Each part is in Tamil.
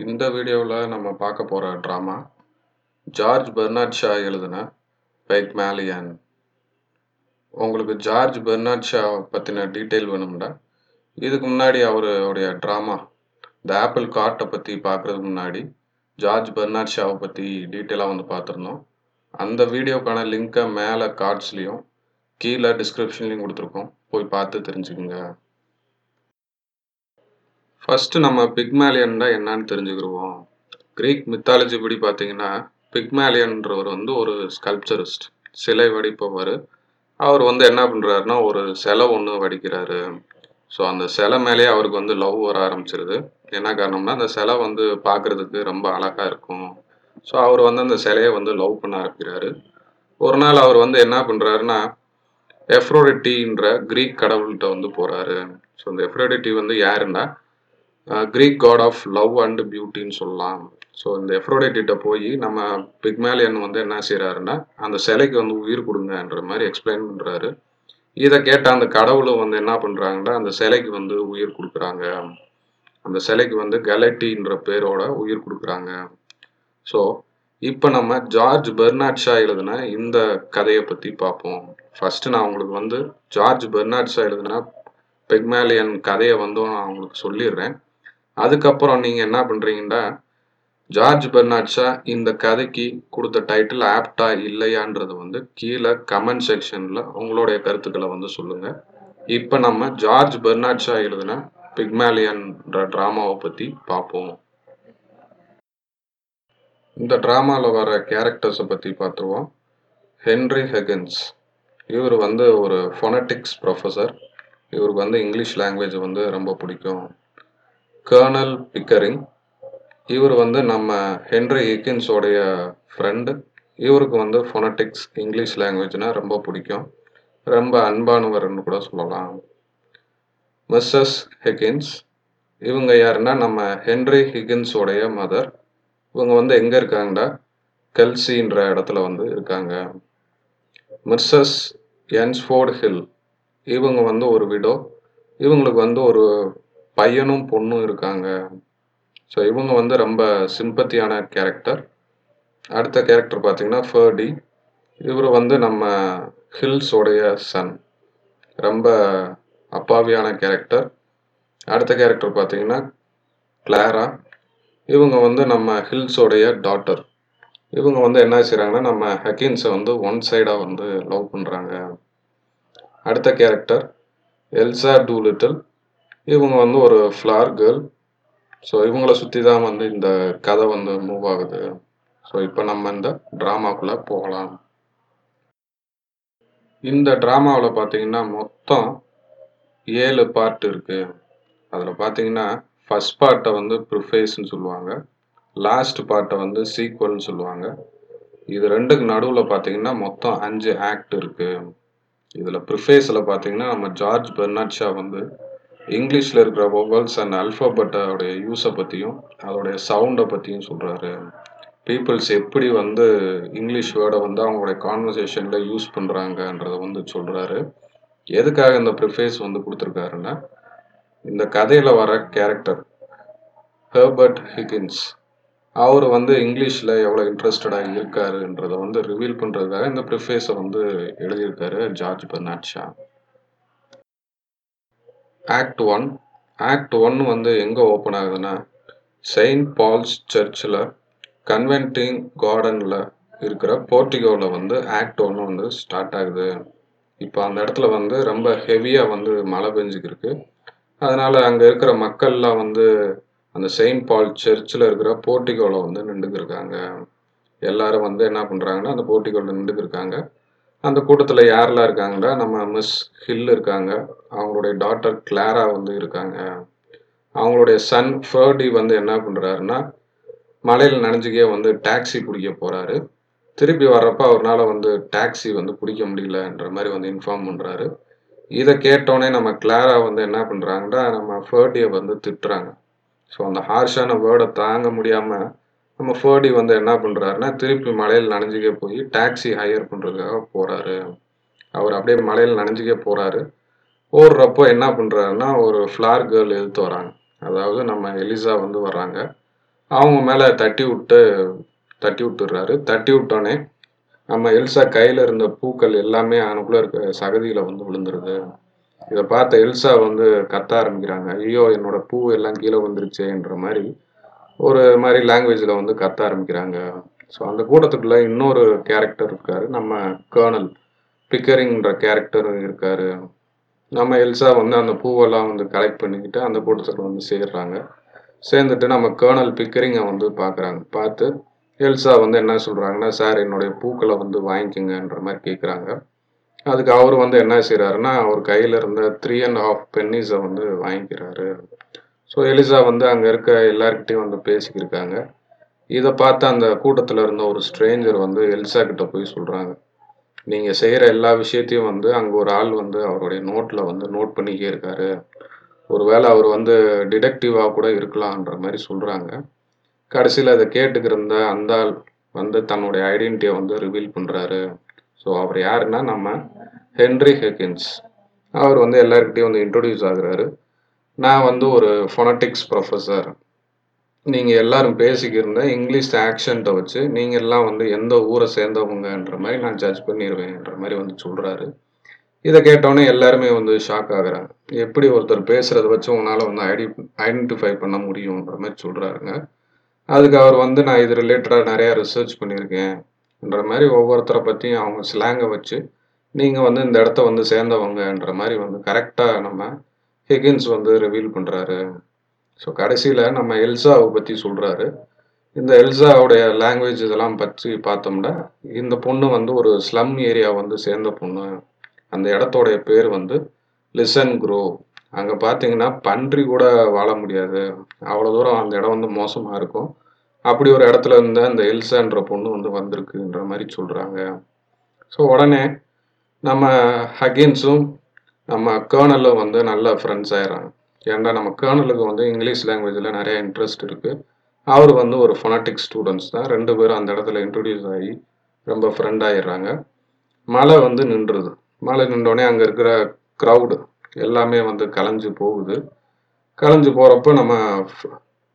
இந்த வீடியோவில் நம்ம பார்க்க போகிற ட்ராமா ஜார்ஜ் பெர்னாட் ஷா எழுதின பெக்மேலியன் உங்களுக்கு ஜார்ஜ் பெர்னாட் ஷா பற்றின டீட்டெயில் வேணும்டா. இதுக்கு முன்னாடி அவருடைய ட்ராமா த ஆப்பிள் கார்ட்டை பற்றி பார்க்குறதுக்கு முன்னாடி ஜார்ஜ் பெர்னாட் ஷாவை பற்றி டீட்டெயிலாக வந்து பார்த்துருந்தோம். அந்த வீடியோக்கான லிங்க்கை மேலே கார்ட்ஸ்லேயும் கீழே டிஸ்கிரிப்ஷன்லேயும் கொடுத்துருக்கோம். போய் பார்த்து தெரிஞ்சுக்கோங்க. ஃபஸ்ட்டு நம்ம பிக்மேலியன்னா என்னன்னு தெரிஞ்சுக்கிடுவோம் க்ரீக் மித்தாலஜி படி பார்த்தீங்கன்னா பிக்மேலியன்றவர் வந்து ஒரு ஸ்கல்ப்சரிஸ்ட் சிலை வடிப்பவர். அவர் வந்து என்ன பண்ணுறாருன்னா ஒரு சிலை ஒன்று வடிக்கிறாரு. ஸோ அந்த சிலை மேலேயே அவருக்கு வந்து லவ் வர ஆரம்பிச்சிருது. என்ன காரணம்னா அந்த சிலை வந்து பார்க்குறதுக்கு ரொம்ப அழகாக இருக்கும். ஸோ அவர் வந்து அந்த சிலையை வந்து லவ் பண்ண ஆரம்பிக்கிறாரு. ஒரு நாள் அவர் வந்து என்ன பண்ணுறாருன்னா எஃப்ரோடிட்டின்ற க்ரீக் கடவுள்கிட்ட வந்து போகிறாரு ஸோ அந்த எஃப்ரோடிட்டி வந்து யாருன்னா Greek god of love and பியூட்டின்னு சொல்லலாம். ஸோ இந்த எஃப்ரோடைட்டிட்ட போய் நம்ம பிக்மேலியன் வந்து என்ன செய்கிறாருன்னா அந்த சிலைக்கு வந்து உயிர் கொடுங்கன்ற மாதிரி எக்ஸ்பிளைன் பண்ணுறாரு இதை கேட்ட அந்த கடவுளும் வந்து என்ன பண்ணுறாங்கன்னா அந்த சிலைக்கு வந்து உயிர் கொடுக்குறாங்க. அந்த சிலைக்கு வந்து கலட்டின்ற பேரோட உயிர் கொடுக்குறாங்க. ஸோ இப்போ நம்ம ஜார்ஜ் பெர்னாட் ஷா எழுதின இந்த கதையை பற்றி பார்ப்போம். ஃபஸ்ட்டு நான் உங்களுக்கு வந்து ஜார்ஜ் பெர்னாட் ஷா எழுதின பெக்மேலியன் கதையை வந்து நான் உங்களுக்கு சொல்லிடுறேன். அதுக்கப்புறம் நீங்கள் என்ன பண்ணுறீங்கன்னா ஜார்ஜ் பெர்னாட்ஷா இந்த கதைக்கு கொடுத்த டைட்டில் ஆப்டா இல்லையான்றது வந்து கீழே கமெண்ட் செக்ஷனில் உங்களுடைய கருத்துக்களை வந்து சொல்லுங்கள் இப்போ நம்ம ஜார்ஜ் பெர்னாட்ஷா எழுதின பிக்மேலியன்ற ட்ராமாவை பற்றி பார்ப்போம். இந்த ட்ராமாவில் வர கேரக்டர்ஸை பற்றி பார்த்துருவோம். Henry Higgins. இவர் வந்து ஒரு ஃபொனட்டிக்ஸ் ப்ரொஃபஸர் இவருக்கு வந்து இங்கிலீஷ் லாங்குவேஜ் வந்து ரொம்ப பிடிக்கும். கர்னல் பிக்கரிங் இவர் வந்து நம்ம ஹென்ரி ஹிக்கின்ஸோடைய ஃப்ரெண்டு இவருக்கு வந்து ஃபொனட்டிக்ஸ் இங்கிலீஷ் லாங்குவேஜ்னால் ரொம்ப பிடிக்கும். ரொம்ப அன்பானவர்னு கூட சொல்லலாம். மிஸ்ஸஸ் ஹிக்கின்ஸ் இவங்க யாருன்னா நம்ம ஹென்ரி ஹிகின்ஸோடைய மதர் இவங்க வந்து எங்கே இருக்காங்கடா? கெல்சின்ற இடத்துல வந்து இருக்காங்க. மிஸ்ஸஸ் என்ஸ்ஃபோர்ட் ஹில் இவங்க வந்து ஒரு விடோ இவங்களுக்கு வந்து ஒரு பையனும் பொண்ணும் இருக்காங்க. ஸோ இவங்க வந்து ரொம்ப சிம்பத்தியான கேரக்டர் அடுத்த கேரக்டர் பார்த்தீங்கன்னா ஃபர்டி இவர் வந்து நம்ம ஹில்ஸோடைய சன் ரொம்ப அப்பாவியான கேரக்டர் அடுத்த கேரக்டர் பார்த்தீங்கன்னா கிளாரா இவங்க வந்து நம்ம ஹில்ஸோடைய டாட்டர் இவங்க வந்து என்ன செய்கிறாங்கன்னா நம்ம ஹக்கின்ஸை வந்து ஒன் சைடாக வந்து லவ் பண்ணுறாங்க அடுத்த கேரக்டர் எல்சா டூலிட்டில் இவங்க வந்து ஒரு ஃப்ளார் கேர்ள் ஸோ இவங்கள சுற்றி தான் வந்து இந்த கதை வந்து மூவ் ஆகுது. ஸோ இப்போ நம்ம இந்த ட்ராமாக்குள்ளே போகலாம். இந்த ட்ராமாவில் பார்த்தீங்கன்னா மொத்தம் ஏழு பார்ட் இருக்குது அதில் பார்த்தீங்கன்னா ஃபஸ்ட் பார்ட்டை வந்து ப்ரிஃபேஸ்ன்னு சொல்லுவாங்க. லாஸ்ட் பார்ட்டை வந்து சீக்வல்னு சொல்லுவாங்க. இது ரெண்டுக்கு நடுவில் பார்த்தீங்கன்னா மொத்தம் அஞ்சு ஆக்ட் இருக்குது இதில் ப்ரிஃபேஸில் பார்த்தீங்கன்னா நம்ம ஜார்ஜ் பெர்னாட்ஷா வந்து இங்கிலீஷில் இருக்கிற ஒவல்ஸ் அண்ட் அல்ஃபபெட்டோடைய யூஸை பற்றியும் அதோடைய சவுண்டை பற்றியும் சொல்கிறாரு பீப்புள்ஸ் எப்படி வந்து இங்கிலீஷ் வேர்டை வந்து அவங்களுடைய கான்வர்சேஷனில் யூஸ் பண்ணுறாங்கன்றத வந்து சொல்கிறாரு எதுக்காக இந்த ப்ரிஃபேஸ் வந்து கொடுத்துருக்காருன்னா இந்த கதையில் வர கேரக்டர் ஹெர்பர்ட் ஹிகின்ஸ் அவர் வந்து இங்கிலீஷில் எவ்வளோ இன்ட்ரெஸ்டடாக இருக்காருன்றத வந்து ரிவீல் பண்ணுறதுக்காக இந்த ப்ரிஃபேஸை வந்து எழுதியிருக்காரு George Bernard Shaw act one act one வந்து எங்கே ஓப்பன் ஆகுதுன்னா செயின்ட் பால்ஸ் சர்ச்சில் கன்வென்டிங் கார்டனில் இருக்கிற போர்ட்டிகோவில் வந்து ஆக்ட் ஒன்று வந்து ஸ்டார்ட் ஆகுது. இப்போ அந்த இடத்துல வந்து ரொம்ப ஹெவியாக வந்து மழை பெஞ்சுக்கிருக்கு. அதனால் அங்கே இருக்கிற மக்கள்லாம் வந்து அந்த செயின்ட் பால் சர்ச்சில் இருக்கிற போர்ட்டிகோவில் வந்து நின்றுக்கிருக்காங்க. எல்லாரும் வந்து என்ன பண்ணுறாங்கன்னா அந்த போர்ட்டிகோவில் நின்றுக்கிருக்காங்க. அந்த கூட்டத்தில் யாரெல்லாம் இருக்காங்கன்னா நம்ம மிஸ் ஹில் இருக்காங்க அவங்களுடைய டாட்டர் கிளாரா வந்து இருக்காங்க. அவங்களுடைய சன் ஃபர்டி வந்து என்ன பண்ணுறாருன்னா மலையில் நனைஞ்சிக்கே வந்து டாக்ஸி பிடிக்க போகிறாரு திருப்பி வர்றப்ப அவரால் வந்து டாக்ஸி வந்து பிடிக்க முடியலன்ற மாதிரி வந்து இன்ஃபார்ம் பண்ணுறாரு இதை கேட்டோடனே நம்ம கிளாரா வந்து என்ன பண்ணுறாங்கன்னா நம்ம ஃபர்டியை வந்து திட்டுறாங்க. ஸோ அந்த ஹார்ஷான வேர்டை தாங்க முடியாமல் நம்ம ஃபர்டி வந்து என்ன பண்ணுறாருன்னா திருப்பி மலையில் நனைஞ்சிக்கே போய் டாக்ஸி ஹையர் பண்ணுறதுக்காக போகிறாரு அவர் அப்படியே மலையில் நனைஞ்சிக்கே போகிறாரு ஓடுறப்போ என்ன பண்ணுறாருன்னா ஒரு ஃப்ளார் கேர்ள் எழுத்து வராங்க. அதாவது நம்ம எலிசா வந்து வர்றாங்க. அவங்க மேலே தட்டி விட்டு தட்டி விட்டுடுறாரு. தட்டி விட்டோன்னே நம்ம எல்சா கையில் இருந்த பூக்கள் எல்லாமே அவனுக்குள்ளே இருக்க சகதியில் வந்து விழுந்துருது. இதை பார்த்த எல்சா வந்து கத்த ஆரம்பிக்கிறாங்க. ஐயோ என்னோட பூ எல்லாம் கீழே வந்துருச்சேன்ற மாதிரி ஒரு மாதிரி லாங்குவேஜில் வந்து கத்த ஆரம்பிக்கிறாங்க. ஸோ அந்த கூட்டத்துக்குள்ள இன்னொரு கேரக்டர் இருக்காரு. நம்ம கேர்னல் பிக்கரிங்கிற கேரக்டர் இருக்காரு. நம்ம எல்சா வந்து அந்த பூவெல்லாம் வந்து கலெக்ட் பண்ணிக்கிட்டு அந்த கூட்டத்தில் வந்து சேர்றாங்க. சேர்ந்துட்டு நம்ம கேர்னல் பிக்கரிங்கை வந்து பார்க்குறாங்க. பார்த்து எல்சா வந்து என்ன சொல்கிறாங்கன்னா சார் என்னுடைய பூக்களை வந்து வாங்கிக்கோங்கன்ற மாதிரி கேட்குறாங்க அதுக்கு அவர் வந்து என்ன செய்கிறாருன்னா அவர் கையில் இருந்த த்ரீ அண்ட் ஹாஃப் பென்னிஸை வந்து வாங்கிக்கிறாரு. ஸோ எலிசா வந்து அங்கே இருக்க எல்லார்கிட்டையும் வந்து பேசிக்கிருக்காங்க. இதை பார்த்து அந்த கூட்டத்தில் இருந்த ஒரு ஸ்ட்ரேஞ்சர் வந்து எலிசா கிட்ட போய் சொல்கிறாங்க நீங்கள் செய்கிற எல்லா விஷயத்தையும் வந்து அங்கே ஒரு ஆள் வந்து அவருடைய நோட்டில் வந்து நோட் பண்ணிக்கே இருக்காரு. ஒருவேளை அவர் வந்து டிடெக்டிவாக கூட இருக்கலான்ற மாதிரி சொல்கிறாங்க கடைசியில் அதை கேட்டுக்கிருந்த அந்த ஆள் வந்து தன்னுடைய ஐடென்டிட்டியை வந்து ரிவீல் பண்ணுறாரு ஸோ அவர் யாருன்னா நம்ம ஹென்ரி ஹெக்கின்ஸ் அவர் வந்து எல்லாருக்கிட்டையும் வந்து இன்ட்ரொடியூஸ் ஆகுறாரு. நான் வந்து ஒரு ஃபொனட்டிக்ஸ் ப்ரொஃபஸர் நீங்கள் எல்லாரும் பேசிக்கிருந்த இங்கிலீஷ் ஆக்ஷன்ட்டை வச்சு நீங்கள் எல்லாம் வந்து எந்த ஊரை சேர்ந்தவங்கன்ற மாதிரி நான் ஜட்ஜ் பண்ணிடுவேன்ற மாதிரி வந்து சொல்கிறாரு இதை கேட்டோன்னே எல்லாருமே வந்து ஷாக் ஆகுறாங்க. எப்படி ஒருத்தர் பேசுகிறத வச்சு உன்னால் வந்து ஐடி ஐடென்டிஃபை பண்ண முடியுன்ற மாதிரி சொல்கிறாருங்க அதுக்கு அவர் வந்து நான் இது ரிலேட்டடாக நிறையா ரிசர்ச் பண்ணியிருக்கேன்ன்ற மாதிரி ஒவ்வொருத்தரை பற்றியும் அவங்க ஸ்லாங்கை வச்சு நீங்கள் வந்து இந்த இடத்த வந்து சேர்ந்தவங்கன்ற மாதிரி வந்து கரெக்டாக நம்ம ஹிகின்ஸ் வந்து ரிவீல் பண்ணுறாரு ஸோ கடைசியில் நம்ம எல்சாவை பற்றி சொல்கிறாரு இந்த எல்சாவுடைய லாங்குவேஜ் இதெல்லாம் பற்றி பார்த்தோம்னா இந்த பொண்ணு வந்து ஒரு ஸ்லம் ஏரியா வந்து சேர்ந்த பொண்ணு. அந்த இடத்தோடைய பேர் வந்து லிசன் குரோ அங்கே பார்த்தீங்கன்னா பன்றி கூட வாழ முடியாது. அவ்வளோ தூரம் அந்த இடம் வந்து மோசமாக இருக்கும். அப்படி ஒரு இடத்துல இருந்த அந்த எல்சான்ற பொண்ணு வந்து வந்திருக்குன்ற மாதிரி சொல்கிறாங்க ஸோ உடனே நம்ம ஹகின்ஸும் நம்ம கேர்னலும் வந்து நல்ல ஃப்ரெண்ட்ஸ் ஆயிடுறாங்க. ஏன்டா நம்ம கேர்னலுக்கு வந்து இங்கிலீஷ் லாங்குவேஜில் நிறைய இன்ட்ரெஸ்ட் இருக்குது அவர் வந்து ஒரு ஃபொனட்டிக் ஸ்டூடெண்ட்ஸ் தான். ரெண்டு பேரும் அந்த இடத்துல இன்ட்ரடியூஸ் ஆகி ரொம்ப ஃப்ரெண்ட் ஆகிடுறாங்க மழை வந்து நின்றுது. மழை நின்றோடனே அங்கே இருக்கிற க்ரௌடு எல்லாமே வந்து கலைஞ்சு போகுது. கலைஞ்சு போகிறப்ப நம்ம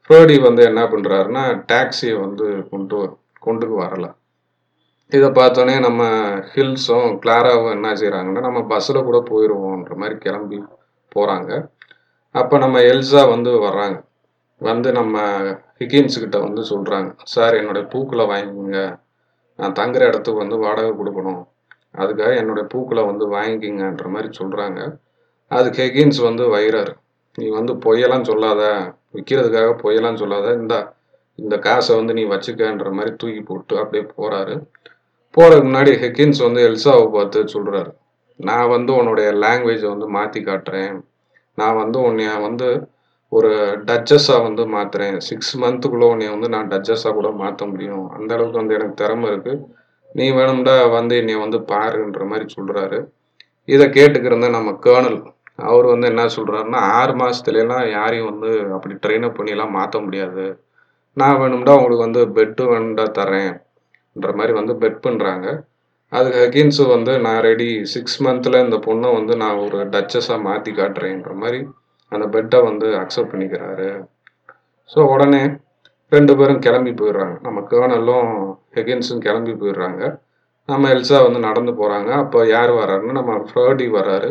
ஃப்ரோடி வந்து என்ன பண்ணுறாருன்னா டாக்ஸியை வந்து கொண்டு கொண்டுக்கு வரலை. இதை பார்த்தோன்னே நம்ம ஹில்ஸும் கிளாராவும் என்ன செய்கிறாங்கன்னா நம்ம பஸ்ஸில் கூட போயிடுவோன்ற மாதிரி கிளம்பி போகிறாங்க அப்போ நம்ம எல்ஸா வந்து வர்றாங்க. வந்து நம்ம ஹிகின்ஸ் கிட்ட வந்து சொல்கிறாங்க சார் என்னுடைய பூக்களை வாங்கிக்கோங்க. நான் தங்குற இடத்துக்கு வந்து வாடகை கொடுக்கணும். அதுக்காக என்னுடைய பூக்களை வந்து வாங்கிக்கிங்கன்ற மாதிரி சொல்கிறாங்க அதுக்கு ஹெகின்ஸ் வந்து வைரார் நீ வந்து பொய்யெல்லாம் சொல்லாத. விற்கிறதுக்காக பொய்யெல்லாம் சொல்லாத. இந்த இந்த காசை வந்து நீ வச்சுக்கன்ற மாதிரி தூக்கி போட்டு அப்படியே போகிறாரு போகிறதுக்கு முன்னாடி ஹெக்கின்ஸ் வந்து எல்சாவை பார்த்து சொல்கிறாரு நான் வந்து உன்னுடைய லாங்குவேஜை வந்து மாற்றி காட்டுறேன். நான் வந்து உன்னைய வந்து ஒரு டச்சஸாக வந்து மாற்றுறேன் சிக்ஸ் மந்த்துக்குள்ளே உன்னைய வந்து நான் டச்சஸாக கூட மாற்ற முடியும். அந்த அளவுக்கு வந்து எனக்கு திறமை இருக்குது நீ வேணும்டா வந்து என்னை வந்து பாருன்ற மாதிரி சொல்கிறாரு இதை கேட்டுக்கிறந்த நம்ம கேர்னல் அவர் வந்து என்ன சொல்கிறாருன்னா ஆறு மாதத்துலலாம் யாரையும் வந்து அப்படி ட்ரெயின் அப் பண்ணிலாம் மாற்ற முடியாது. நான் வேணும்டா உங்களுக்கு வந்து பெட்டு வேணும்டா தரேன் மாதிரி வந்து பெட் பண்ணுறாங்க அதுக்கு அகெயின்ஸு வந்து நான் ரெடி சிக்ஸ் மந்தில் இந்த பொண்ணை வந்து நான் ஒரு டச்சஸாக மாற்றி காட்டுறேன்ற மாதிரி அந்த பெட்டை வந்து அக்செப்ட் பண்ணிக்கிறாரு. ஸோ உடனே ரெண்டு பேரும் கிளம்பி போயிடுறாங்க. நம்ம கேர்னலும் ஹெகின்ஸும் கிளம்பி போயிடுறாங்க. நம்ம எல்சா வந்து நடந்து போகிறாங்க அப்போ யார் வர்றாருன்னா நம்ம ஃப்ரடி வர்றாரு.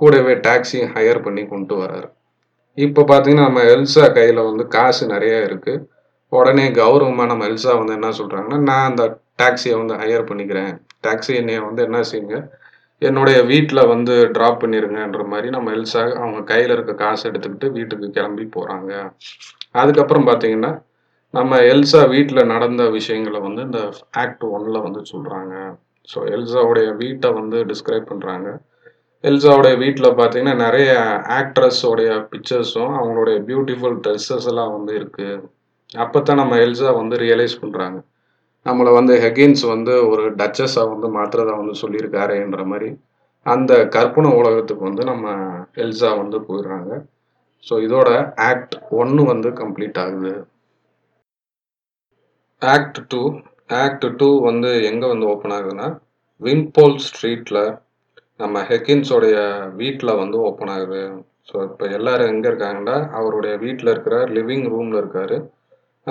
கூடவே டாக்ஸியும் ஹையர் பண்ணி கொண்டு வர்றாரு. இப்போ பார்த்தீங்கன்னா நம்ம எல்சா கையில் வந்து காசு நிறையா இருக்குது உடனே கௌரவமாக நம்ம எல்சா வந்து என்ன சொல்கிறாங்கன்னா நான் அந்த டாக்ஸியை வந்து ஹையர் பண்ணிக்கிறேன். டாக்ஸி என்னைய வந்து என்ன செய்யுங்க? என்னுடைய வீட்டில் வந்து ட்ராப் பண்ணிடுங்கன்ற மாதிரி நம்ம எல்சா அவங்க கையில் இருக்க காசு எடுத்துக்கிட்டு வீட்டுக்கு கிளம்பி போகிறாங்க அதுக்கப்புறம் பார்த்தீங்கன்னா நம்ம எல்சா வீட்டில் நடந்த விஷயங்களை வந்து இந்த ஆக்ட் ஒன்னில் வந்து சொல்கிறாங்க ஸோ எல்சாவுடைய வீட்டை வந்து டிஸ்கிரைப் பண்ணுறாங்க எல்சாவுடைய வீட்டில் பார்த்தீங்கன்னா நிறைய ஆக்ட்ரஸோடைய பிக்சர்ஸும் அவங்களுடைய பியூட்டிஃபுல் ட்ரெஸ்ஸஸ் எல்லாம் வந்து இருக்குது அப்போ தான் நம்ம எல்சா வந்து ரியலைஸ் பண்ணுறாங்க நம்மளை வந்து ஹெகின்ஸ் வந்து ஒரு டச்சஸாக வந்து மாத்திரதா வந்து சொல்லியிருக்காருன்ற மாதிரி அந்த கற்பனை உலகத்துக்கு வந்து நம்ம எல்சா வந்து போயிடுறாங்க. ஸோ இதோட ஆக்ட் ஒன்று வந்து கம்ப்ளீட் ஆகுது. ஆக்ட் டூ ஆக்ட் டூ வந்து எங்கே வந்து ஓப்பன் ஆகுதுன்னா விம்போல் ஸ்ட்ரீட்டில் நம்ம ஹெக்கின்ஸோடைய வீட்டில் வந்து ஓப்பன் ஆகுது. ஸோ இப்போ எல்லாரும் எங்கே இருக்காங்கன்னா அவருடைய வீட்டில் இருக்கிற லிவிங் ரூமில் இருக்காரு.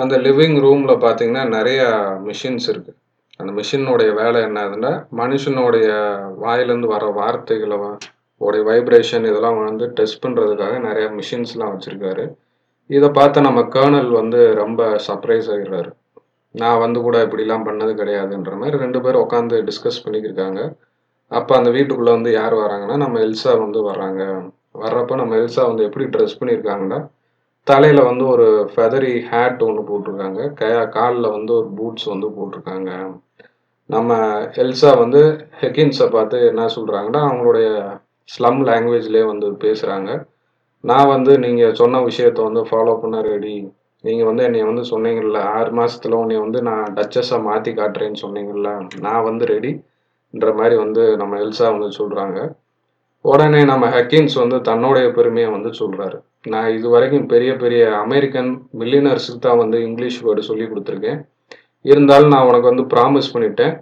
அந்த லிவிங் ரூமில் பார்த்தீங்கன்னா, நிறையா மிஷின்ஸ் இருக்குது அந்த மிஷினுடைய வேலை என்னதுன்னா, மனுஷனுடைய வாயிலேருந்து வர வார்த்தைகளை உடைய வைப்ரேஷன் இதெல்லாம் வந்து டெஸ்ட் பண்ணுறதுக்காக நிறைய மிஷின்ஸ்லாம் வச்சிருக்காரு. இதை பார்த்த நம்ம கர்னல் வந்து ரொம்ப சர்ப்ரைஸ் ஆகிடுறாரு நான் வந்து கூட இப்படிலாம் பண்ணது கிடையாதுன்ற மாதிரி ரெண்டு பேரும் உட்காந்து டிஸ்கஸ் பண்ணிக்கிருக்காங்க. அப்போ அந்த வீட்டுக்குள்ளே வந்து யார் வராங்கன்னா, நம்ம எல்சா வந்து வர்றாங்க. வர்றப்போ நம்ம எல்சா வந்து எப்படி ட்ரெஸ் பண்ணியிருக்காங்கன்னா, தலையில் வந்து ஒரு ஃபெதரி ஹேட் ஒன்று போட்டிருக்காங்க. க காலில் வந்து ஒரு பூட்ஸ் வந்து போட்டிருக்காங்க. நம்ம எல்சா வந்து ஹெக்கின்ஸை பார்த்து என்ன சொல்கிறாங்கன்னா அவங்களுடைய ஸ்லம் லாங்குவேஜ்லேயே வந்து பேசுகிறாங்க நான் வந்து நீங்கள் சொன்ன விஷயத்த வந்து ஃபாலோ பண்ண ரெடி. நீங்கள் வந்து என்னை வந்து சொன்னீங்கல்ல, 6 மாசத்துல உன்னைய வந்து நான் டச்சஸாக மாற்றி காட்டுறேன்னு சொன்னீங்கல்ல, நான் வந்து ரெடின்ற மாதிரி வந்து நம்ம எல்சா வந்து சொல்கிறாங்க உடனே நம்ம ஹக்கின்ஸ் வந்து தன்னுடைய பெருமையை வந்து சொல்கிறாரு நான் இதுவரைக்கும் பெரிய பெரிய அமெரிக்கன் மில்லியனர்ஸுக்கு தான் வந்து இங்கிலீஷ் வேர்டு சொல்லிக் கொடுத்துருக்கேன். இருந்தாலும் நான் உனக்கு வந்து ப்ராமிஸ் பண்ணிட்டேன்.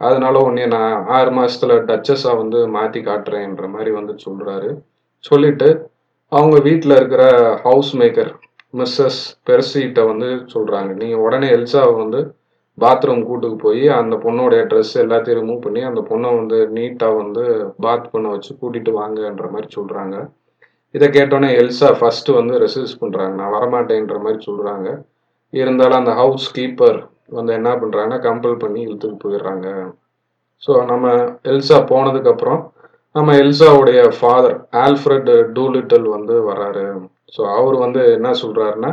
அதனால உன்னைய நான் ஆறு மாதத்தில் டச்சஸாக வந்து மாற்றி காட்டுறேன்ற மாதிரி வந்து சொல்கிறாரு சொல்லிட்டு அவங்க வீட்டில் இருக்கிற ஹவுஸ் மேக்கர் மிஸ்ஸஸ் பெர்சிட்ட வந்து சொல்கிறாங்க நீங்கள் உடனே எல்சாவை வந்து பாத்ரூம் கூட்டுக்கு போய் அந்த பொண்ணோடைய ட்ரெஸ் எல்லாத்தையும் ரிமூவ் பண்ணி, அந்த பொண்ணை வந்து நீட்டாக வந்து பாத் பண்ண வச்சு கூட்டிகிட்டு வாங்கன்ற மாதிரி சொல்கிறாங்க இதை கேட்டோன்னே எல்சா ஃபஸ்ட்டு வந்து ரெசிஸ்ட் பண்ணுறாங்க நான் வரமாட்டேன்ற மாதிரி சொல்கிறாங்க இருந்தாலும் அந்த ஹவுஸ் கீப்பர் வந்து என்ன பண்ணுறாங்கன்னா கம்பல் பண்ணி இழுத்துட்டு போயிடுறாங்க. ஸோ நம்ம எல்சா போனதுக்கப்புறம், நம்ம எல்சாவுடைய ஃபாதர் ஆல்ஃப்ரட் டூலிட்டல் வந்து வர்றாரு. ஸோ அவர் வந்து என்ன சொல்கிறாருன்னா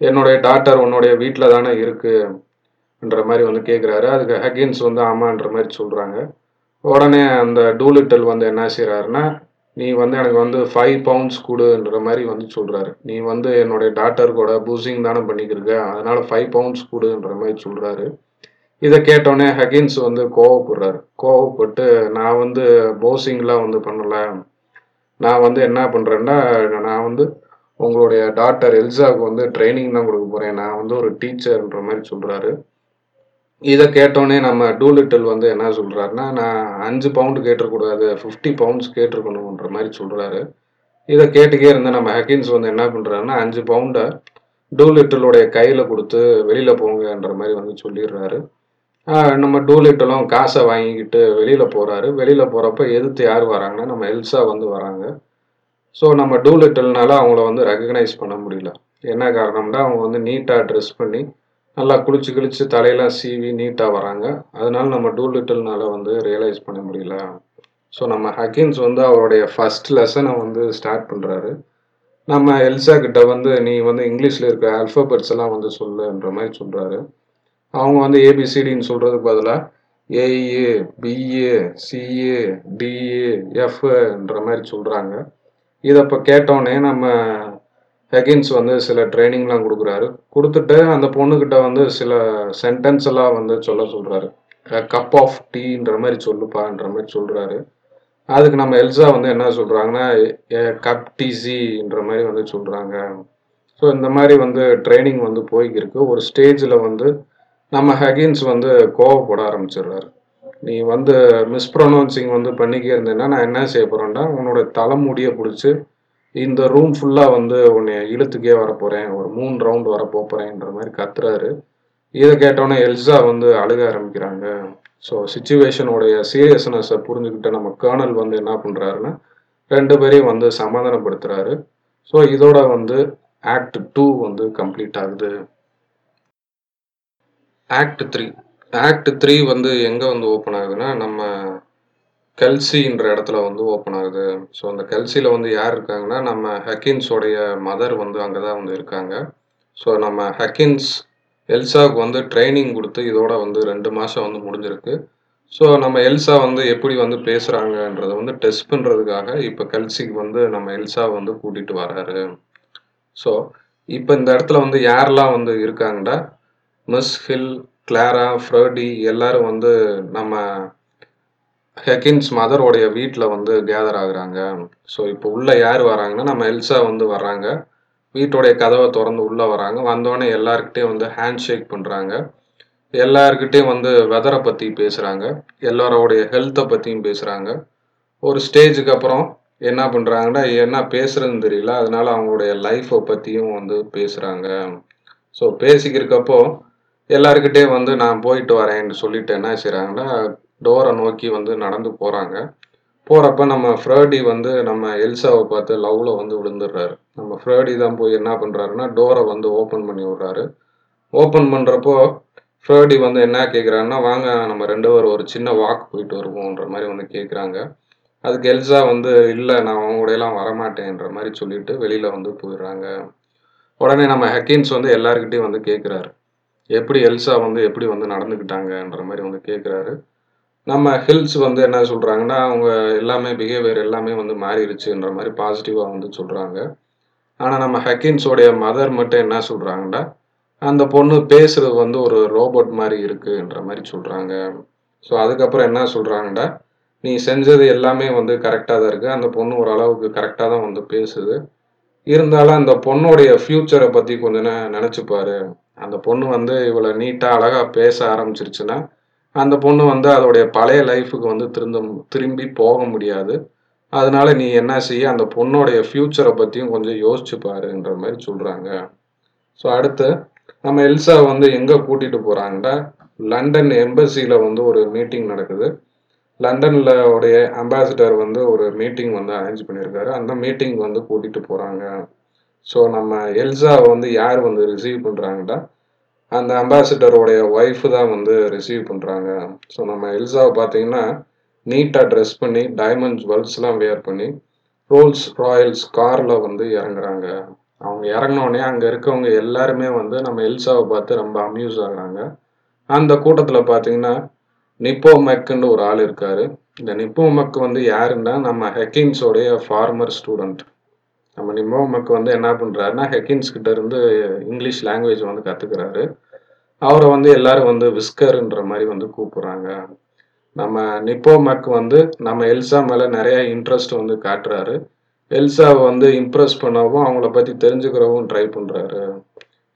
என்னுடைய டாட்டர் உன்னுடைய வீட்டில் தானே இருக்குன்ற மாதிரி வந்து கேட்குறாரு. அதுக்கு ஹக்கின்ஸ் வந்து ஆமான்ற மாதிரி சொல்கிறாங்க உடனே அந்த டூலிட்டல் வந்து என்ன செய்கிறாருன்னா நீ வந்து எனக்கு வந்து ஃபைவ் பவுண்ட்ஸ் குடுன்ற மாதிரி வந்து சொல்கிறாரு நீ வந்து என்னுடைய டாட்டர் கூட பூசிங் தானே பண்ணிக்கிருக்க. அதனால் ஃபைவ் பவுண்ட்ஸ் குடுன்ற மாதிரி சொல்கிறாரு இதை கேட்டோன்னே ஹகின்ஸ் வந்து கோவப்படுறாரு. கோவப்பட்டு நான் வந்து போசிங்லாம் வந்து பண்ணல. நான் வந்து என்ன பண்ணுறேன்னா நான் வந்து உங்களுடைய டாட்டர் எல்சாவுக்கு வந்து ட்ரைனிங் தான் கொடுக்க போகிறேன் நான் வந்து ஒரு டீச்சர்ன்ற மாதிரி சொல்கிறாரு இதை கேட்டோனே நம்ம டூலிட்டில் வந்து என்ன சொல்றாருன்னா, நான் 5 பவுண்ட் கேட்டுறக்கூடாது. 50 பவுண்ட்ஸ் கேட்டுருக்கணுன்ற மாரி சொல்றாரு. இத கேட்டுக்கே இருந்த நம்ம ஹக்கின்ஸ் வந்து என்ன பண்றாருன்னா, 5 பவுண்ட டூலிட்டிலுடைய கையில குடுத்து வெளியில போங்கன்ற மாரி வந்து சொல்லிடுறாரு. நம்ம டூலிட்டிலும் காச வாங்கிக்கிட்டு வெளியில போறாரு. வெளியில போறப்ப எதிர்த்து யார் வராங்கன்னா, நம்ம எல்சா வந்து வராங்க. ஸோ நம்ம டூலிட்டில்னால அவங்கள வந்து ரெகக்னைஸ் பண்ண முடியல. என்ன காரணம்னா, அவங்க வந்து நீட்டா ட்ரெஸ் பண்ணி, நல்லா குளிச்சு கிழிச்சு தலையெல்லாம் சீவி நீட்டாக வராங்க. அதனால நம்ம டூ டூலிட்டில்னால வந்து ரியலைஸ் பண்ண முடியல. ஸோ நம்ம ஹக்கின்ஸ் வந்து அவருடைய ஃபஸ்ட் லெசனை வந்து ஸ்டார்ட் பண்ணுறாரு நம்ம எல்சா கிட்ட வந்து நீ வந்து இங்கிலீஷில் இருக்க ஆல்ஃபாபெட்ஸ் எல்லாம் வந்து சொல்லுன்ற மாதிரி சொல்கிறாரு அவங்க வந்து ஏபிசிடின்னு சொல்கிறதுக்கு பதிலாக A A B A C A D A எஃப்ன்ற மாதிரி சொல்கிறாங்க இதை இப்போ கேட்டோடனே நம்ம ஹெகின்ஸ் வந்து சில ட்ரைனிங்லாம் கொடுக்குறாரு. கொடுத்துட்டு அந்த பொண்ணுக்கிட்ட வந்து சில சென்டென்ஸ் எல்லாம் வந்து சொல்ல சொல்கிறாரு கப் ஆஃப் டீன்ற மாதிரி சொல்லுப்பான்ற மாதிரி சொல்கிறாரு அதுக்கு நம்ம எல்சா வந்து என்ன சொல்கிறாங்கன்னா கப் டிசின்ற மாதிரி வந்து சொல்கிறாங்க ஸோ இந்த மாதிரி வந்து ட்ரைனிங் வந்து போய்க்கிருக்கு. ஒரு ஸ்டேஜில் வந்து நம்ம ஹெகின்ஸ் வந்து கோவப்பட ஆரம்பிச்சிடுறாரு. நீ வந்து மிஸ்ப்ரொனவுன்சிங் வந்து பண்ணிக்கே இருந்தேன்னா, நான் என்ன செய்ய போகிறேன்டா உன்னோட தலைமுடியை பிடிச்சி இந்த ரூம் ஃபுல்லாக வந்து உன்னைய இழுத்துக்கே வரப்போகிறேன் ஒரு மூணு ரவுண்ட் போகிறேன்ற மாதிரி கத்துறாரு. இதை கேட்டோன்னே எல்ஸா வந்து அழுக ஆரம்பிக்கிறாங்க. ஸோ சுச்சுவேஷனுடைய சீரியஸ்னஸை புரிஞ்சுக்கிட்ட நம்ம கர்னல் வந்து என்ன பண்ணுறாருன்னா ரெண்டு பேரையும் வந்து சமாதானப்படுத்துகிறாரு ஸோ இதோட வந்து ஆக்ட் டூ வந்து கம்ப்ளீட் ஆகுது. ஆக்ட் த்ரீ ஆக்ட் த்ரீ வந்து எங்கே வந்து ஓப்பன் ஆகுதுன்னா, நம்ம கெல்சின்ற இடத்துல வந்து ஓப்பன் ஆகுது. ஸோ அந்த கெல்சில வந்து யார் இருக்காங்கன்னா, நம்ம ஹக்கின்ஸோடைய மதர் வந்து அங்க தான் வந்து இருக்காங்க. ஸோ நம்ம ஹக்கின்ஸ் எல்சாவுக்கு வந்து ட்ரெய்னிங் குடுத்து இதோட வந்து 2 மாசம் வந்து முடிஞ்சிருக்கு. ஸோ நம்ம எல்சா வந்து எப்படி வந்து பேசுறாங்கன்றத வந்து டெஸ்ட் பண்றதுக்காக இப்ப கெல்சிக்கு வந்து நம்ம எல்சாவ வந்து கூட்டிட்டு வராரு. ஸோ இப்ப இந்த இடத்துல வந்து யாரெல்லாம் வந்து இருக்காங்கன்னா, மிஸ் ஹில், கிளாரா, ஃப்ரெடி எல்லாரும் வந்து நம்ம ஹெக்கின்ஸ் மதரோடைய வீட்டில் வந்து கேதர் ஆகுறாங்க. ஸோ இப்போ உள்ளே யார் வராங்கன்னா, நம்ம எல்சா வந்து வர்றாங்க. வீட்டுடைய கதவை திறந்து உள்ளே வராங்க. வந்தோடனே எல்லார்கிட்டயும் வந்து ஹேண்ட் ஷேக் பண்ணுறாங்க எல்லார்கிட்டயும் வந்து வெதரை பற்றி பேசுகிறாங்க எல்லாரோடைய ஹெல்த்தை பற்றியும் பேசுகிறாங்க ஒரு ஸ்டேஜுக்கு அப்புறம் என்ன பண்ணுறாங்கன்னா என்ன பேசுகிறதுன்னு தெரியல. அதனால அவங்களுடைய லைஃப்பை பற்றியும் வந்து பேசுகிறாங்க ஸோ பேசிக்கிறக்கப்போ எல்லாருக்கிட்டே வந்து நான் போயிட்டு வரேன்னு சொல்லிட்டு என்ன செய்கிறாங்கன்னா டோரை நோக்கி வந்து நடந்து போகிறாங்க போகிறப்ப நம்ம ஃப்ரேடி வந்து நம்ம எல்சாவை பார்த்து லவ்வில் வந்து விழுந்துடுறாரு. நம்ம ஃப்ரேடி தான் போய் என்ன பண்ணுறாருன்னா டோரை வந்து ஓப்பன் பண்ணி விட்றாரு. ஓப்பன் பண்ணுறப்போ ஃப்ரேடி வந்து என்ன கேட்குறாருன்னா வாங்க நம்ம ரெண்டு பேரும் ஒரு சின்ன வாக் போயிட்டு வருவோன்ற மாதிரி வந்து கேட்குறாங்க அதுக்கு எல்சா வந்து இல்லை நான் அவங்க கூடயெல்லாம் வரமாட்டேன்ற மாதிரி சொல்லிட்டு வெளியில் வந்து போயிடுறாங்க. உடனே நம்ம ஹக்கின்ஸ் வந்து எல்லாருக்கிட்டையும் வந்து கேட்குறாரு எப்படி எல்சா வந்து எப்படி வந்து நடந்துக்கிட்டாங்கன்ற மாதிரி வந்து கேட்குறாரு நம்ம ஹில்ஸ் வந்து என்ன சொல்கிறாங்கன்னா அவங்க எல்லாமே பிஹேவியர் எல்லாமே வந்து மாறிடுச்சுன்ற மாதிரி பாசிட்டிவாக வந்து சொல்கிறாங்க ஆனால் நம்ம ஹக்கின்ஸோடைய மதர் மட்டும் என்ன சொல்கிறாங்கன்னா அந்த பொண்ணு பேசுறது வந்து ஒரு ரோபோட் மாதிரி இருக்குன்ற மாதிரி சொல்கிறாங்க ஸோ அதுக்கப்புறம் என்ன சொல்கிறாங்கன்னா நீ செஞ்சது எல்லாமே வந்து கரெக்டாக தான் இருக்குது அந்த பொண்ணு ஓரளவுக்கு கரெக்டாக தான் வந்து பேசுது. இருந்தாலும் அந்த பொண்ணுடைய ஃப்யூச்சரை பற்றி கொஞ்சம் நினச்சி பாரு அந்த பொண்ணு வந்து இவ்வளோ நீட்டாக அழகாக பேச ஆரம்பிச்சிருச்சுன்னா அந்த பொண்ணு வந்து அதோடைய பழைய லைஃபுக்கு வந்து திரும்ப திரும்பி போக முடியாது. அதனால நீ என்ன செய்ய அந்த பொண்ணோடைய ஃப்யூச்சரை பற்றியும் கொஞ்சம் யோசிச்சு பாருன்ற மாதிரி சொல்கிறாங்க ஸோ அடுத்து நம்ம எல்சா வந்து எங்கே கூட்டிகிட்டு போகிறாங்கன்னா லண்டன் எம்பசியில் வந்து ஒரு மீட்டிங் நடக்குது. லண்டனில் உடைய அம்பாசிடர் வந்து ஒரு மீட்டிங் வந்து அரேஞ்ச் பண்ணியிருக்காரு. அந்த மீட்டிங் வந்து கூட்டிகிட்டு போகிறாங்க ஸோ நம்ம எல்சாவை வந்து யார் வந்து ரிசீவ் பண்ணுறாங்கன்னா அந்த அம்பாசிடருடைய ஒய்ஃபு தான் வந்து ரிசீவ் பண்ணுறாங்க ஸோ நம்ம எல்சாவை பார்த்தீங்கன்னா நீட்டாக ட்ரெஸ் பண்ணி டைமண்ட் ஜுவல்ஸ்லாம் வேர் பண்ணி ரோல்ஸ் ராயல்ஸ் காரில் வந்து இறங்குறாங்க. அவங்க இறங்கினோடனே அங்கே இருக்கவங்க எல்லாருமே வந்து நம்ம எல்சாவை பார்த்து ரொம்ப அம்யூஸ் ஆகுறாங்க. அந்த கூட்டத்தில் பார்த்தீங்கன்னா நிப்போ மெக்குன்னு ஒரு ஆள் இருக்கார். இந்த நிப்போ மெக் வந்து யாருன்னா நம்ம ஹெக்கின்ஸோடைய ஃபார்மர் ஸ்டூடெண்ட் நம்ம நிப்போ வந்து என்ன பண்ணுறாருன்னா ஹெக்கின்ஸ் கிட்ட இருந்து இங்கிலீஷ் லாங்குவேஜ் வந்து கற்றுக்கிறாரு அவரை வந்து எல்லாரும் வந்து விஸ்கருன்ற மாதிரி வந்து கூப்பிடுறாங்க. நம்ம நிப்போமக் வந்து நம்ம எல்சா மேலே நிறைய இன்ட்ரெஸ்ட் வந்து காட்டுறாரு. எல்சாவை வந்து இம்ப்ரெஸ் பண்ணவும் அவங்கள பற்றி தெரிஞ்சுக்கிறவும் ட்ரை பண்ணுறாரு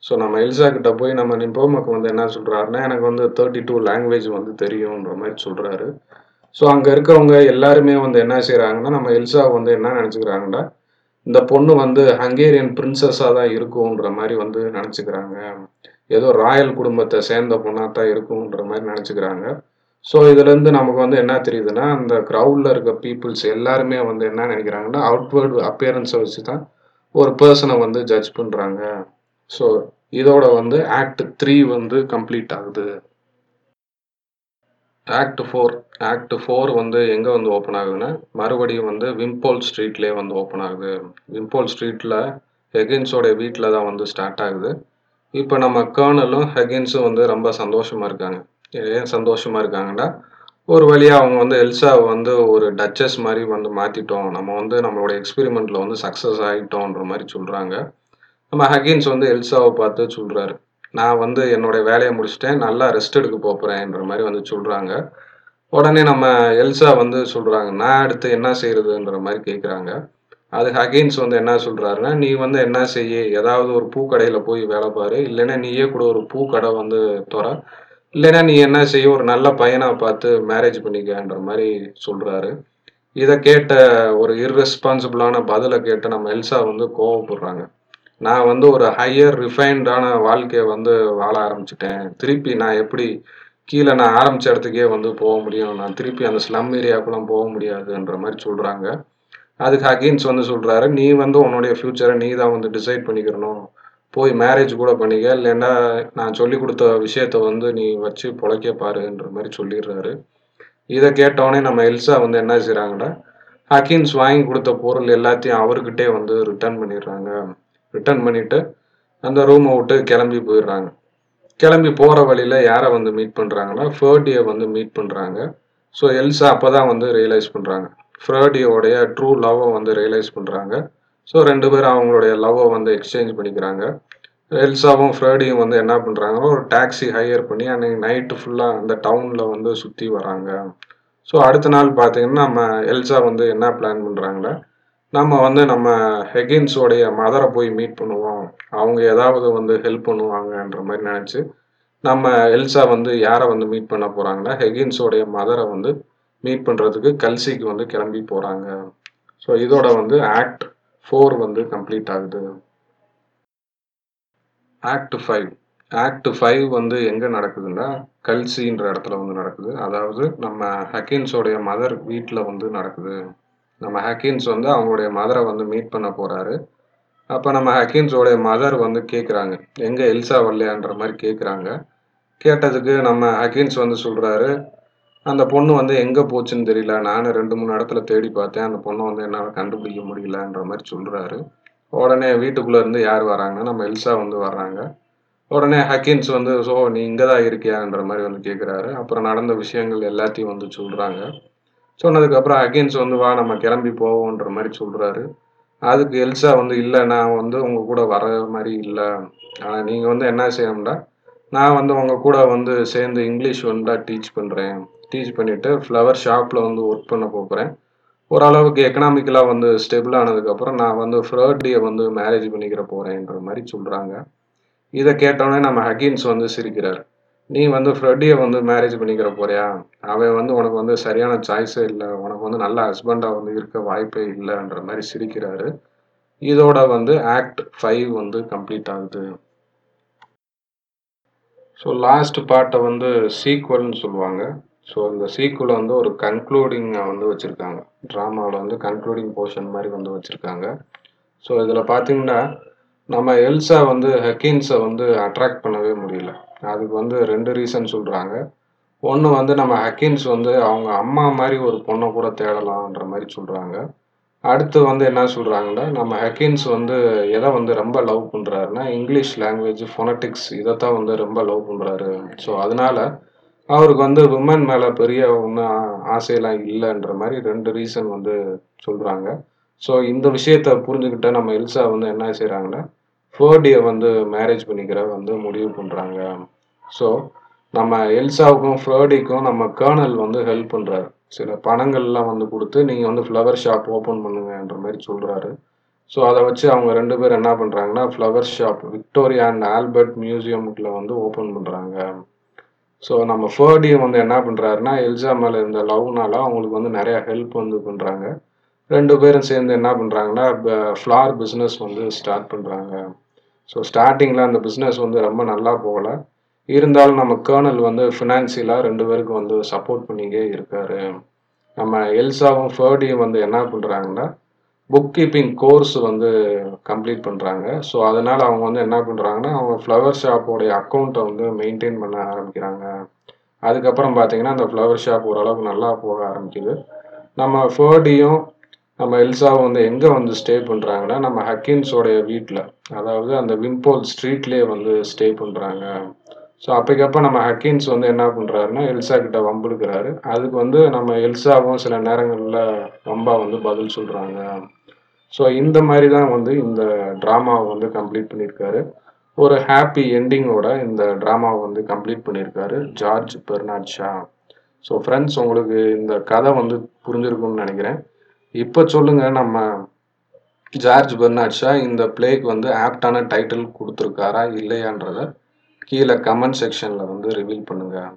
ஸோ நம்ம எல்சா கிட்ட போய் நம்ம நிப்போமக்கு வந்து என்ன சொல்கிறாருன்னா எனக்கு வந்து தேர்ட்டி டூ லாங்குவேஜ் வந்து தெரியுன்ற மாதிரி சொல்கிறாரு ஸோ அங்கே இருக்கவங்க எல்லாருமே வந்து என்ன செய்கிறாங்கன்னா நம்ம எல்சா வந்து என்ன நினச்சிக்கிறாங்கன்னா இந்த பொண்ணு வந்து ஹங்கேரியன் பிரின்சஸாக தான் இருக்கும்ன்ற மாதிரி வந்து நினச்சிக்கிறாங்க. ஏதோ ராயல் குடும்பத்தை சேர்ந்த பொண்ணாக தான் இருக்கும்ன்ற மாதிரி நினச்சிக்கிறாங்க. ஸோ இதுலேருந்து நமக்கு வந்து என்ன தெரியுதுன்னா அந்த க்ரௌடில் இருக்க பீப்புள்ஸ் எல்லாருமே வந்து என்ன நினைக்கிறாங்கன்னா அவுட்வேர்டு அப்பியரன்ஸை வச்சு தான் ஒரு பர்சனை வந்து ஜட்ஜ் பண்ணுறாங்க ஸோ இதோட வந்து ஆக்ட் த்ரீ வந்து கம்ப்ளீட் ஆகுது. ஆக்ட் ஃபோர் ஆக்ட் ஃபோர் வந்து எங்கே வந்து ஓப்பன் ஆகுதுன்னா மறுபடியும் வந்து விம்போல் ஸ்ட்ரீட்லேயே வந்து ஓப்பன் ஆகுது. விம்போல் ஸ்ட்ரீட்டில் ஹெகின்ஸோட வீட்டில் தான் வந்து ஸ்டார்ட் ஆகுது. இப்போ நம்ம கேர்னலும் ஹெகின்ஸும் வந்து ரொம்ப சந்தோஷமாக இருக்காங்க. ஏன் சந்தோஷமாக இருக்காங்கன்னா ஒரு வழியாக அவங்க வந்து எல்சாவை வந்து ஒரு டச்சஸ் மாதிரி வந்து மாற்றிட்டோம் நம்ம வந்து நம்மளோட எக்ஸ்பெரிமெண்ட்டில் வந்து சக்ஸஸ் ஆகிட்டோன்ற மாதிரி சொல்கிறாங்க நம்ம ஹகின்ஸ் வந்து எல்சாவை பார்த்து சொல்கிறாரு நான் வந்து என்னோடய வேலையை முடிச்சுட்டேன் நல்லா ரெஸ்ட் எடுக்க போகிறேன்ற மாதிரி வந்து சொல்கிறாங்க உடனே நம்ம எல்சா வந்து சொல்கிறாங்க நான் அடுத்து என்ன செய்யறதுன்ற மாதிரி கேட்குறாங்க அது ஹகின்ஸ் வந்து என்ன சொல்கிறாருன்னா நீ வந்து என்ன செய்ய? ஏதாவது ஒரு பூக்கடையில் போய் வேலை பாரு. இல்லைன்னா நீயே கூட ஒரு பூக்கடை வந்து துற. இல்லைன்னா நீ என்ன செய்ய? ஒரு நல்ல பையனை பார்த்து மேரேஜ் பண்ணிக்கன்ற மாதிரி சொல்கிறாரு இதை கேட்ட ஒரு இர்ரெஸ்பான்சிபிளான பதிலை கேட்டு நம்ம எல்சா வந்து கோவப்படுறாங்க. நான் வந்து ஒரு ஹையர் ரிஃபைன்டான வாழ்க்கையை வந்து வாழ ஆரம்பிச்சிட்டேன். திருப்பி நான் எப்படி கீழே நான் ஆரம்பித்த இடத்துக்கே வந்து போக முடியும். நான் திருப்பி அந்த ஸ்லம் ஏரியாவுக்குலாம் போக முடியாதுன்ற மாதிரி சொல்கிறாங்க அதுக்கு அகெயின்ஸ் வந்து சொல்கிறாரு நீ வந்து உன்னுடைய ஃப்யூச்சரை நீ தான் வந்து டிசைட் பண்ணிக்கிறணும் போய் மேரேஜ் கூட பண்ணிக்க. இல்லைன்னா நான் சொல்லி கொடுத்த விஷயத்த வந்து நீ வச்சு பொழைக்க பாருன்ற மாதிரி சொல்லிடுறாரு. இதை கேட்டோடனே நம்ம எல்சா வந்து என்ன செய்கிறாங்கன்னா ஹக்கின்ஸ் வாங்கி கொடுத்த பொருள் எல்லாத்தையும் அவர்கிட்டே வந்து ரிட்டர்ன் பண்ணிடுறாங்க. ரிட்டர்ன் பண்ணிவிட்டு அந்த ரூமை விட்டு கிளம்பி போயிடுறாங்க. கிளம்பி போகிற வழியில் யாரை வந்து மீட் பண்ணுறாங்கன்னா ஃபர்டியை வந்து மீட் பண்ணுறாங்க ஸோ எல்சா அப்போ தான் வந்து ரியலைஸ் பண்ணுறாங்க ஃப்ரேடியோடைய ட்ரூ லவ்வை வந்து ரியலைஸ் பண்ணுறாங்க ஸோ ரெண்டு பேரும் அவங்களுடைய லவ்வை வந்து எக்ஸ்சேஞ்ச் பண்ணிக்கிறாங்க. எல்சாவும் ஃப்ரேடியும் வந்து என்ன பண்ணுறாங்கன்னா ஒரு டாக்ஸி ஹையர் பண்ணி அன்றைக்கி நைட்டு ஃபுல்லாக அந்த டவுனில் வந்து சுற்றி வராங்க. ஸோ அடுத்த நாள் பார்த்தீங்கன்னா நம்ம எல்சா வந்து என்ன பிளான் பண்ணுறாங்களே நம்ம வந்து நம்ம ஹெகின்ஸோடைய மதரை போய் மீட் பண்ணுவோம். அவங்க ஏதாவது வந்து ஹெல்ப் பண்ணுவாங்கன்ற மாதிரி நினச்சி நம்ம எல்சா வந்து யாரை வந்து மீட் பண்ண போகிறாங்கன்னா ஹெகின்ஸோடைய மதரை வந்து மீட் பண்ணுறதுக்கு கல்சிக்கு வந்து கிளம்பி போகிறாங்க ஸோ இதோட வந்து ஆக்ட் ஃபோர் வந்து கம்ப்ளீட் ஆகுது. ஆக்ட் ஃபைவ் ஆக்ட் ஃபைவ் வந்து எங்கே நடக்குதுன்னா கல்சின்ற இடத்துல வந்து நடக்குது. அதாவது நம்ம ஹக்கின்ஸோடைய மதர் வீட்டில் வந்து நடக்குது. நம்ம ஹக்கின்ஸ் வந்து அவங்களுடைய மதரை வந்து மீட் பண்ண போகிறாரு அப்போ நம்ம ஹக்கின்ஸோடைய மதர் வந்து கேட்குறாங்க எங்கே எல்சா வரலையான்ற மாதிரி கேட்குறாங்க கேட்டதுக்கு நம்ம ஹக்கின்ஸ் வந்து சொல்கிறாரு அந்த பொண்ணு வந்து எங்கே போச்சுன்னு தெரியல. நானும் ரெண்டு மூணு இடத்துல தேடி பார்த்தேன். அந்த பொண்ணை வந்து என்னால் கண்டுபிடிக்க முடியலன்ற மாதிரி சொல்கிறாரு உடனே வீட்டுக்குள்ளே இருந்து யார் வராங்கன்னா நம்ம எல்சா வந்து வர்றாங்க. உடனே ஹக்கின்ஸ் வந்து ஸோ நீ இங்கே தான் இருக்கியான்ற மாதிரி வந்து கேட்குறாரு அப்புறம் நடந்த விஷயங்கள் எல்லாத்தையும் வந்து சொல்கிறாங்க சொன்னதுக்கப்புறம் ஹக்கின்ஸ் வந்து வா நம்ம கிளம்பி போவோன்ற மாதிரி சொல்கிறாரு அதுக்கு எல்சா வந்து இல்லை நான் வந்து உங்கள் கூட வர மாதிரி இல்லை. ஆனால் நீங்கள் வந்து என்ன செய்யணும்டா? நான் வந்து உங்கள் கூட வந்து சேர்ந்து இங்கிலீஷ் வந்து டீச் பண்ணுறேன் டீச் பண்ணிவிட்டு ஃப்ளவர் ஷாப்பில் வந்து ஒர்க் பண்ண போகிறேன் ஓரளவுக்கு எக்கனாமிக்கலாக வந்து ஸ்டெபிள் ஆனதுக்கப்புறம் நான் வந்து ஃப்ரர்டியை வந்து மேரேஜ் பண்ணிக்கிற போகிறேன்ற மாதிரி சொல்கிறாங்க இதை கேட்டோடனே நம்ம ஹகின்ஸ் வந்து சிரிக்கிறார். நீ வந்து ஃப்ரெட்டியை வந்து மேரேஜ் பண்ணிக்கிற போறியா? அவன் வந்து உனக்கு வந்து சரியான சாய்ஸே இல்லை. உனக்கு வந்து நல்ல ஹஸ்பண்டாக வந்து இருக்க வாய்ப்பே இல்லைன்ற மாதிரி சிரிக்கிறாரு. இதோட வந்து ஆக்ட் ஃபைவ் வந்து கம்ப்ளீட் ஆகுது. ஸோ லாஸ்ட் பார்ட்டை வந்து சீக்வல்னு சொல்லுவாங்க. ஸோ இந்த சீக்குவல் வந்து ஒரு கன்க்ளூடிங்கை வந்து வச்சுருக்காங்க. ட்ராமாவில் வந்து கன்க்ளூடிங் போர்ஷன் மாதிரி வந்து வச்சுருக்காங்க. ஸோ இதில் பார்த்தீங்கன்னா நம்ம எல்சா வந்து ஹக்கின்ஸை வந்து அட்ராக்ட் பண்ணவே முடியல. அதுக்கு வந்து ரெண்டு ரீசன் சொல்கிறாங்க ஒன்று வந்து நம்ம ஹக்கின்ஸ் வந்து அவங்க அம்மா மாதிரி ஒரு பொண்ணை கூட தேடலான்ற மாதிரி சொல்கிறாங்க அடுத்து வந்து என்ன சொல்கிறாங்கன்னா நம்ம ஹக்கின்ஸ் வந்து எதை வந்து ரொம்ப லவ் பண்ணுறாருன்னா இங்கிலீஷ் லாங்குவேஜ் ஃபொனட்டிக்ஸ் இதைத்தான் வந்து ரொம்ப லவ் பண்ணுறாரு ஸோ அதனால அவருக்கு வந்து விமன் மேலே பெரிய ஒன்றும் ஆசையெல்லாம் இல்லைன்ற மாதிரி ரெண்டு ரீசன் வந்து சொல்கிறாங்க ஸோ இந்த விஷயத்த புரிஞ்சுக்கிட்ட நம்ம எல்சா வந்து என்ன செய்கிறாங்கன்னா ஃபோர்டியை வந்து மேரேஜ் பண்ணிக்கிற வந்து முடிவு பண்ணுறாங்க ஸோ நம்ம எல்சாவுக்கும் ஃப்ளோடிக்கும் நம்ம கேர்னல் வந்து ஹெல்ப் பண்ணுறாரு சில பணங்கள்லாம் வந்து கொடுத்து நீங்கள் வந்து ஃப்ளவர் ஷாப் ஓப்பன் பண்ணுங்கன்ற மாதிரி சொல்கிறாரு ஸோ அதை வச்சு அவங்க ரெண்டு பேர் என்ன பண்ணுறாங்கன்னா flower shop Victoria and Albert மியூசியமுக்கில் வந்து ஓப்பன் பண்ணுறாங்க ஸோ நம்ம ஃபர்டியும் வந்து என்ன பண்ணுறாருன்னா எல்சா மேலே இருந்த லவ்னால அவங்களுக்கு வந்து நிறையா ஹெல்ப் வந்து பண்ணுறாங்க ரெண்டு பேரும் சேர்ந்து என்ன பண்ணுறாங்கன்னா ஃப்ளார் பிஸ்னஸ் வந்து ஸ்டார்ட் பண்ணுறாங்க ஸோ ஸ்டார்டிங்கில் அந்த பிஸ்னஸ் வந்து ரொம்ப நல்லா போகலை. இருந்தாலும் நம்ம கேர்னல் வந்து ஃபினான்சியலாக ரெண்டு பேருக்கும் வந்து சப்போர்ட் பண்ணிக்கே இருக்காரு. நம்ம எல்சாவும் ஃபர்டியும் வந்து என்ன பண்ணுறாங்கன்னா புக் கீப்பிங் கோர்ஸ் வந்து கம்ப்ளீட் பண்ணுறாங்க ஸோ அதனால் அவங்க வந்து என்ன பண்ணுறாங்கன்னா அவங்க ஃப்ளவர் ஷாப்போடைய அக்கௌண்ட்டை வந்து மெயின்டைன் பண்ண ஆரம்பிக்கிறாங்க. அதுக்கப்புறம் பார்த்தீங்கன்னா அந்த ஃப்ளவர் ஷாப் ஓரளவுக்கு நல்லா போக ஆரம்பிக்குது. நம்ம ஃபர்டியும் நம்ம எல்சாவை வந்து எங்கே வந்து ஸ்டே பண்ணுறாங்கன்னா நம்ம ஹக்கின்ஸோடைய வீட்டில் அதாவது அந்த விம்போல் ஸ்ட்ரீட்லேயே வந்து ஸ்டே பண்ணுறாங்க ஸோ அப்போக்கப்போ நம்ம ஹக்கின்ஸ் வந்து என்ன பண்ணுறாருன்னா எல்சா கிட்ட வம்புடுக்கிறாரு அதுக்கு வந்து நம்ம எல்சாவும் சில நேரங்களில் ரொம்ப வந்து பதில் சொல்கிறாங்க ஸோ இந்த மாதிரி தான் வந்து இந்த ட்ராமாவை வந்து கம்ப்ளீட் பண்ணியிருக்காரு. ஒரு ஹாப்பி எண்டிங்கோட இந்த ட்ராமாவை வந்து கம்ப்ளீட் பண்ணியிருக்காரு George Bernard Shaw so friends உங்களுக்கு இந்த கதை வந்து புரிஞ்சிருக்கும்னு நினைக்கிறேன். இப்போ சொல்லுங்க நம்ம ஜார்ஜ் பெர்னாட்ஷா இந்த பிளேக்கு வந்து ஆப்டான டைட்டில் கொடுத்துருக்காரா இல்லையான்றத கீழே கமெண்ட் செக்ஷனில் வந்து ரிவீல் பண்ணுங்கள்